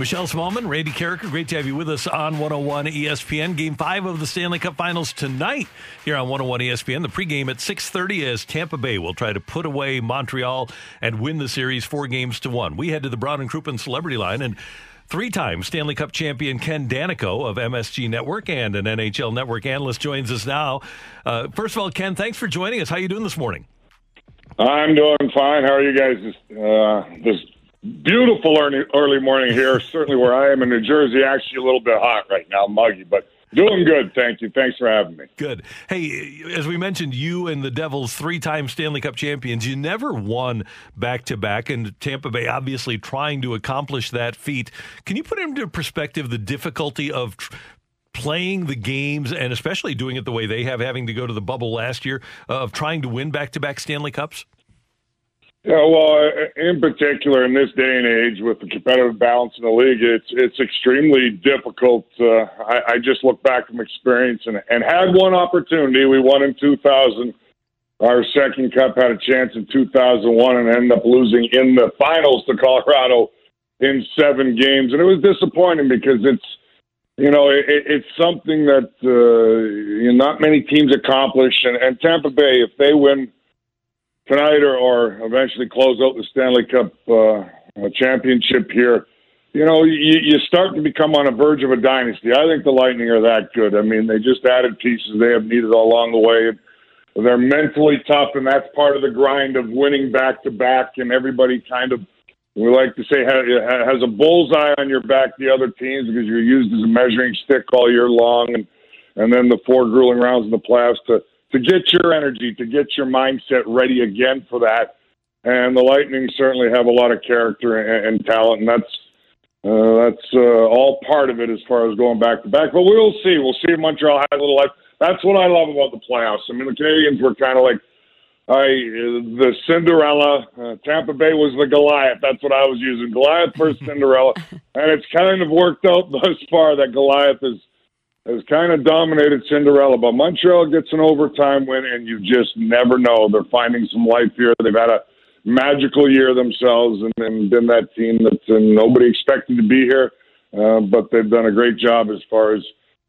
Michelle Smallmon, Randy Karraker, great to have you with us on 101 ESPN. Game five of the Stanley Cup Finals tonight here on 101 ESPN. The pregame at 6.30 as Tampa Bay will try to put away Montreal and win the series four games to one. We head to the Brown and Crouppen Celebrity Line and Three-time Stanley Cup champion Ken Daneyko of MSG Network and an NHL Network analyst joins us now. Uh, first of all, Ken, thanks for joining us. How are you doing this morning? I'm doing fine. How are you guys uh, this beautiful early, early morning here? Certainly where I am in New Jersey, actually a little bit hot right now, muggy, but doing good. Thank you. Thanks for having me. Good. Hey, as we mentioned, you and the Devils, three-time Stanley Cup champions. You never won back-to-back, and Tampa Bay obviously trying to accomplish that feat. Can you put into perspective the difficulty of tr- playing the games and especially doing it the way they have, having to go to the bubble last year, of trying to win back-to-back Stanley Cups? Yeah, well, in particular, in this day and age, with the competitive balance in the league, it's it's extremely difficult. Uh, I, I just look back from experience and, and had one opportunity. We won in 2000. Our second cup had a chance in 2001 and ended up losing in the finals to Colorado in seven games, and it was disappointing because it's you know it, it's something that uh, you know, not many teams accomplish, and, and Tampa Bay, if they win tonight or, or eventually close out the Stanley Cup uh, championship here, you know, you, you start to become on the verge of a dynasty. I think the Lightning are that good. I mean, they just added pieces they have needed all along the way. They're mentally tough, and that's part of the grind of winning back to back. And everybody kind of, we like to say, has a bullseye on your back. The other teams because you're used as a measuring stick all year long, and and then the four grueling rounds in the playoffs to to get your energy, to get your mindset ready again for that. And the Lightning certainly have a lot of character and, and talent, and that's uh, that's uh, all part of it as far as going back to back. But we'll see. We'll see if Montreal has a little life. That's what I love about the playoffs. I mean, the Canadiens were kind of like I the Cinderella. Uh, Tampa Bay was the Goliath. That's what I was using. Goliath versus Cinderella, and it's kind of worked out thus far that Goliath is has kind of dominated Cinderella, but Montreal gets an overtime win, and you just never know. They're finding some life here. They've had a magical year themselves, and, and been that team that nobody expected to be here, uh, but they've done a great job as far as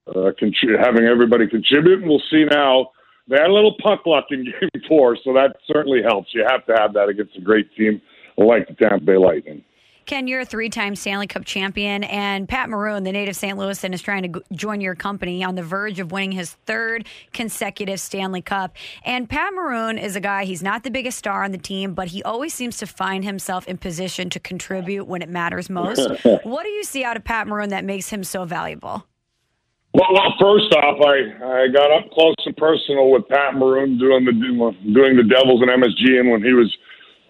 uh, contri- having everybody contribute. And we'll see now. They had a little puck luck in Game Four, so that certainly helps. You have to have that against a great team like the Tampa Bay Lightning. Ken, you're a three time Stanley Cup champion, and Pat Maroon, the native St. Louisan, is trying to join your company on the verge of winning his third consecutive Stanley Cup. And Pat Maroon is a guy, he's not the biggest star on the team, but he always seems to find himself in position to contribute when it matters most. what do you see out of Pat Maroon that makes him so valuable? Well, well, first off, I, I got up close and personal with Pat Maroon doing the doing the Devils and MSG, and when he was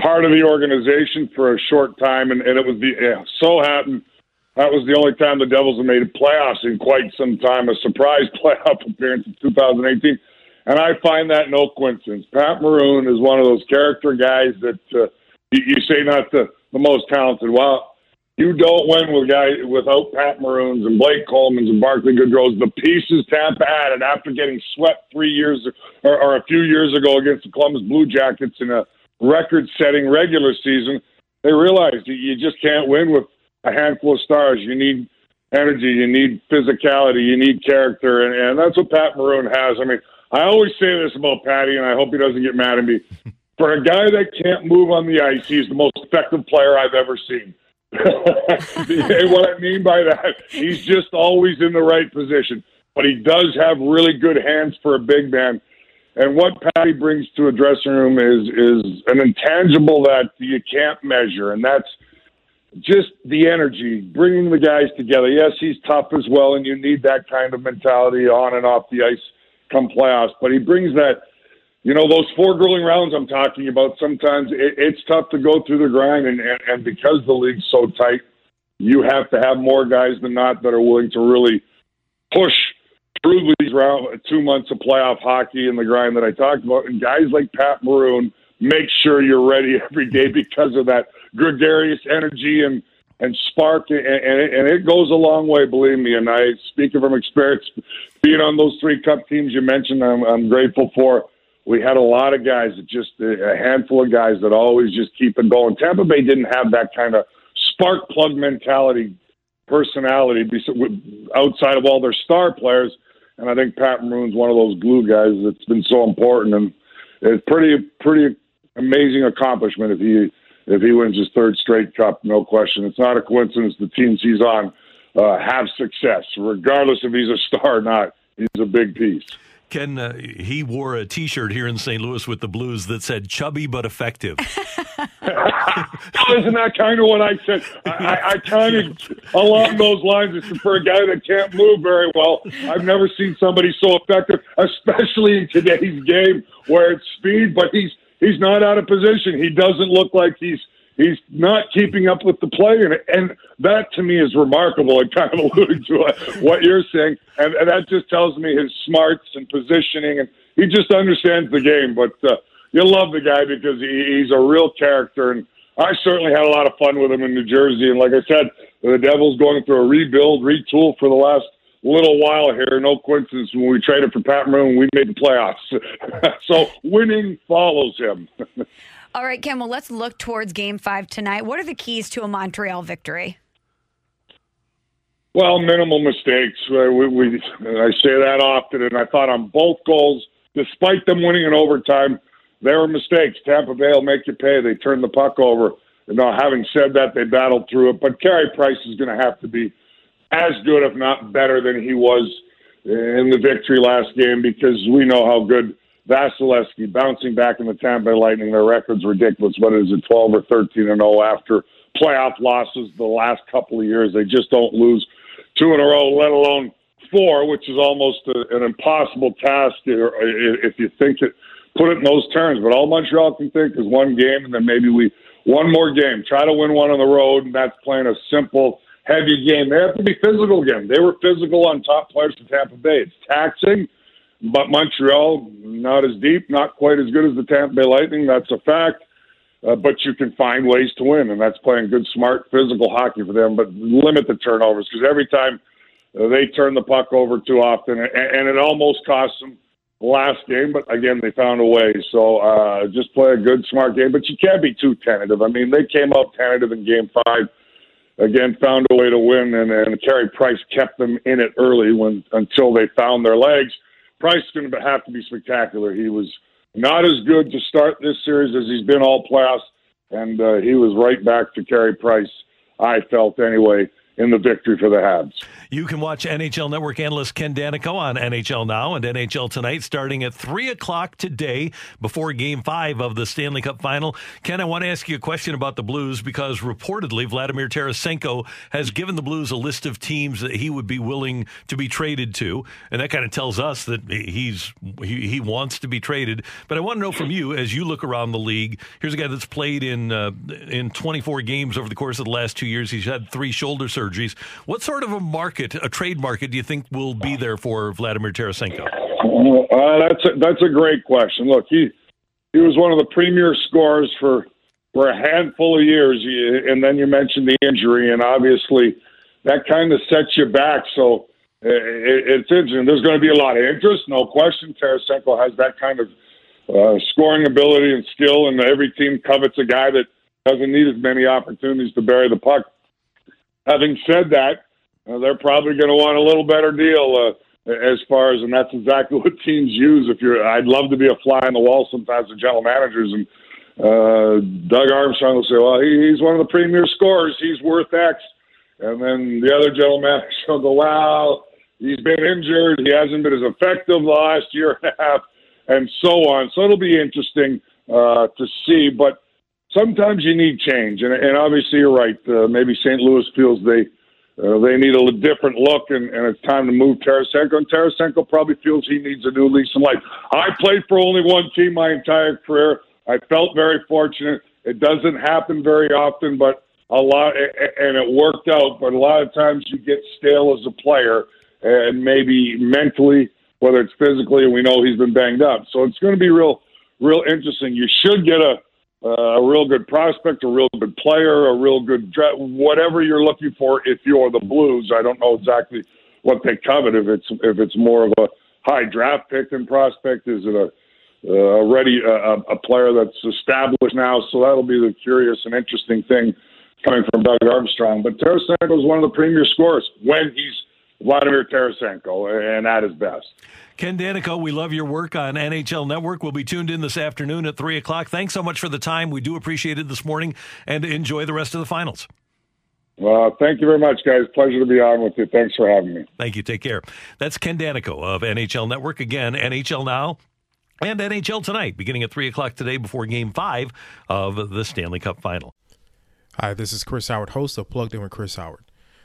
part of the organization for a short time, and, and it was the yeah, so happened that was the only time the Devils have made playoffs in quite some time, a surprise playoff appearance in 2018. And I find that no coincidence. Pat Maroon is one of those character guys that uh, you, you say not the, the most talented. Well, you don't win with guys without Pat Maroons and Blake Coleman's and Barclay Goodrows. The pieces Tampa added after getting swept three years or, or a few years ago against the Columbus Blue Jackets in a record setting regular season, they realized you just can't win with a handful of stars. You need energy, you need physicality, you need character, and, and that's what Pat Maroon has. I mean, I always say this about Patty, and I hope he doesn't get mad at me. For a guy that can't move on the ice, he's the most effective player I've ever seen. what I mean by that, he's just always in the right position. But he does have really good hands for a big man And what Patty brings to a dressing room is is an intangible that you can't measure, and that's just the energy, bringing the guys together. Yes, he's tough as well, and you need that kind of mentality on and off the ice come playoffs. But he brings that, you know, those four grueling rounds I'm talking about. Sometimes it, it's tough to go through the grind, and, and and because the league's so tight, you have to have more guys than not that are willing to really push through these round two months of playoff hockey and the grind that I talked about. And guys like Pat Maroon make sure you're ready every day because of that gregarious energy and and spark, and, and, and it goes a long way, believe me. And I speak from experience, being on those three cup teams you mentioned. I'm, I'm grateful for. We had a lot of guys, just a handful of guys that always just keep it going. Tampa Bay didn't have that kind of spark plug mentality, personality outside of all their star players. And I think Pat Maroon's one of those glue guys that's been so important, and it's pretty pretty amazing accomplishment if he if he wins his third straight cup, no question. It's not a coincidence the teams he's on uh, have success, regardless if he's a star or not. He's a big piece. Ken, uh, he wore a T-shirt here in St. Louis with the Blues that said "chubby but effective." Isn't that kind of what I said? I, I kind of along those lines. It's for a guy that can't move very well. I've never seen somebody so effective, especially in today's game where it's speed, but he's he's not out of position. He doesn't look like he's he's not keeping up with the play, and, and that to me is remarkable. And kind of alluding to what you're saying, and, and that just tells me his smarts and positioning, and he just understands the game. But uh, you love the guy because he, he's a real character, and I certainly had a lot of fun with him in New Jersey. And like I said, the Devils going through a rebuild, retool for the last little while here. No coincidence. When we traded for Pat Maroon, we made the playoffs. so winning follows him. All right, Ken, well, let's look towards game five tonight. What are the keys to a Montreal victory? Well, minimal mistakes. We, we, I say that often, and I thought on both goals, despite them winning in overtime, there were mistakes. Tampa Bay will make you pay. They turned the puck over. You know, having said that, they battled through it. But Carey Price is going to have to be as good, if not better, than he was in the victory last game because we know how good Vasilevskiy bouncing back in the Tampa Bay Lightning. Their record's ridiculous. What is it, 12 or 13 and 0 after playoff losses the last couple of years? They just don't lose two in a row, let alone four, which is almost a, an impossible task if you think it. Put it in those terms, but all Montreal can think is one game, and then maybe we one more game. Try to win one on the road, and that's playing a simple, heavy game. They have to be physical again. They were physical on top players in Tampa Bay. It's taxing but Montreal, not as deep, not quite as good as the Tampa Bay Lightning. That's a fact. Uh, but you can find ways to win, and that's playing good, smart, physical hockey for them. But limit the turnovers because every time uh, they turn the puck over too often, and, and it almost costs them last game. But again, they found a way. So uh, just play a good, smart game. But you can't be too tentative. I mean, they came out tentative in Game Five. Again, found a way to win, and, and Carey Price kept them in it early when until they found their legs. Price going to have to be spectacular. He was not as good to start this series as he's been all playoffs, and uh, he was right back to Carey Price. I felt anyway in the victory for the Habs. You can watch NHL Network analyst Ken Daneyko on NHL Now and NHL Tonight starting at 3 o'clock today before Game 5 of the Stanley Cup Final. Ken, I want to ask you a question about the Blues because reportedly Vladimir Tarasenko has given the Blues a list of teams that he would be willing to be traded to, and that kind of tells us that he's he, he wants to be traded. But I want to know from you, as you look around the league, here's a guy that's played in uh, in 24 games over the course of the last two years. He's had three shoulder surgeries. What sort of a market a trade market, do you think will be there for Vladimir Tarasenko? Uh, that's a, that's a great question. Look, he he was one of the premier scorers for for a handful of years, and then you mentioned the injury, and obviously that kind of sets you back. So it, it's interesting. There's going to be a lot of interest, no question. Tarasenko has that kind of uh, scoring ability and skill, and every team covets a guy that doesn't need as many opportunities to bury the puck. Having said that, uh, they're probably going to want a little better deal uh, as far as, and that's exactly what teams use. If you're, I'd love to be a fly on the wall sometimes with general managers, and uh, Doug Armstrong will say, "Well, he, he's one of the premier scorers. He's worth X," and then the other general manager will go, "Wow, he's been injured. He hasn't been as effective the last year and a half." and so on. So it'll be interesting uh, to see. But sometimes you need change, and, and obviously you're right. Uh, maybe St. Louis feels they uh, they need a different look, and, and it's time to move Tarasenko. And Tarasenko probably feels he needs a new lease in life. I played for only one team my entire career. I felt very fortunate. It doesn't happen very often, but a lot, and it worked out. But a lot of times you get stale as a player, and maybe mentally, whether it's physically, and we know he's been banged up. So it's going to be real, real interesting. You should get a Uh, a real good prospect, a real good player, a real good dra- whatever you're looking for. If you're the Blues, I don't know exactly what they covet. If it's if it's more of a high draft pick than prospect, is it a uh, already a, a player that's established now? So that'll be the curious and interesting thing coming from Doug Armstrong. But Tarasenko is one of the premier scorers when he's Vladimir Tarasenko and at his best. Ken Daneyko, we love your work on NHL Network. We'll be tuned in this afternoon at 3 o'clock. Thanks so much for the time. We do appreciate it this morning and enjoy the rest of the finals. Well, thank you very much, guys. Pleasure to be on with you. Thanks for having me. Thank you. Take care. That's Ken Daneyko of NHL Network. Again, NHL Now and NHL Tonight, beginning at 3 o'clock today before Game 5 of the Stanley Cup Final. Hi, this is Chris Howard, host of Plugged In with Chris Howard.